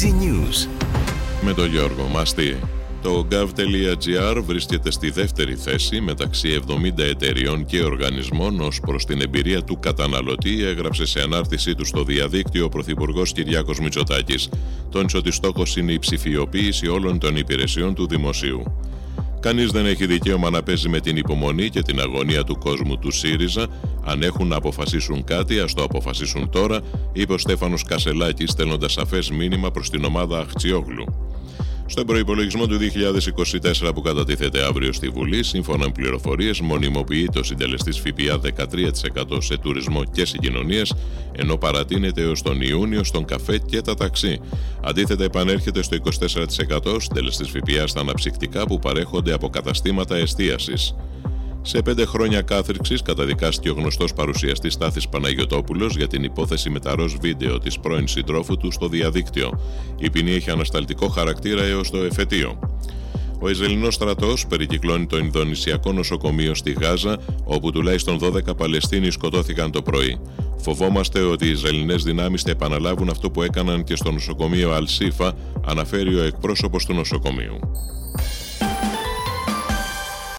Easy News. Με τον Γιώργο Μαστή. Το gov.gr βρίσκεται στη δεύτερη θέση μεταξύ 70 εταιριών και οργανισμών ως προς την εμπειρία του καταναλωτή έγραψε σε ανάρτησή του στο διαδίκτυο ο Πρωθυπουργός Κυριάκος Μητσοτάκης. Τόνισε ότι στόχος είναι η ψηφιοποίηση όλων των υπηρεσιών του δημοσίου. Κανείς δεν έχει δικαίωμα να παίζει με την υπομονή και την αγωνία του κόσμου του ΣΥΡΙΖΑ. Αν έχουν να αποφασίσουν κάτι, ας το αποφασίσουν τώρα, είπε ο Στέφανος Κασελάκης, στέλνοντας σαφές μήνυμα προς την ομάδα Αχτσιόγλου. Στον προπολογισμό του 2024 που κατατίθεται αύριο στη Βουλή, σύμφωνα με πληροφορίες, μονιμοποιείται ο συντελεστής ΦΠΑ 13% σε τουρισμό και συγκοινωνίες, ενώ παρατείνεται έως τον Ιούνιο στον καφέ και τα ταξί. Αντίθετα, επανέρχεται στο 24% συντελεστής ΦΠΑ στα αναψυκτικά που παρέχονται από καταστήματα εστίασης. Σε πέντε χρόνια κάθριξης καταδικάστηκε ο γνωστός παρουσιαστής Στάθης Παναγιοτόπουλος για την υπόθεση με τα ροζ βίντεο της πρώην συντρόφου του στο διαδίκτυο. Η ποινή έχει ανασταλτικό χαρακτήρα έως το εφετείο. Ο Ισραηλινός στρατός περικυκλώνει το Ινδονησιακό νοσοκομείο στη Γάζα, όπου τουλάχιστον 12 Παλαιστίνοι σκοτώθηκαν το πρωί. Φοβόμαστε ότι οι Ισραηλινές δυνάμεις θα επαναλάβουν αυτό που έκαναν και στο νοσοκομείο Αλσίφα, αναφέρει ο εκπρόσωπος του νοσοκομείου.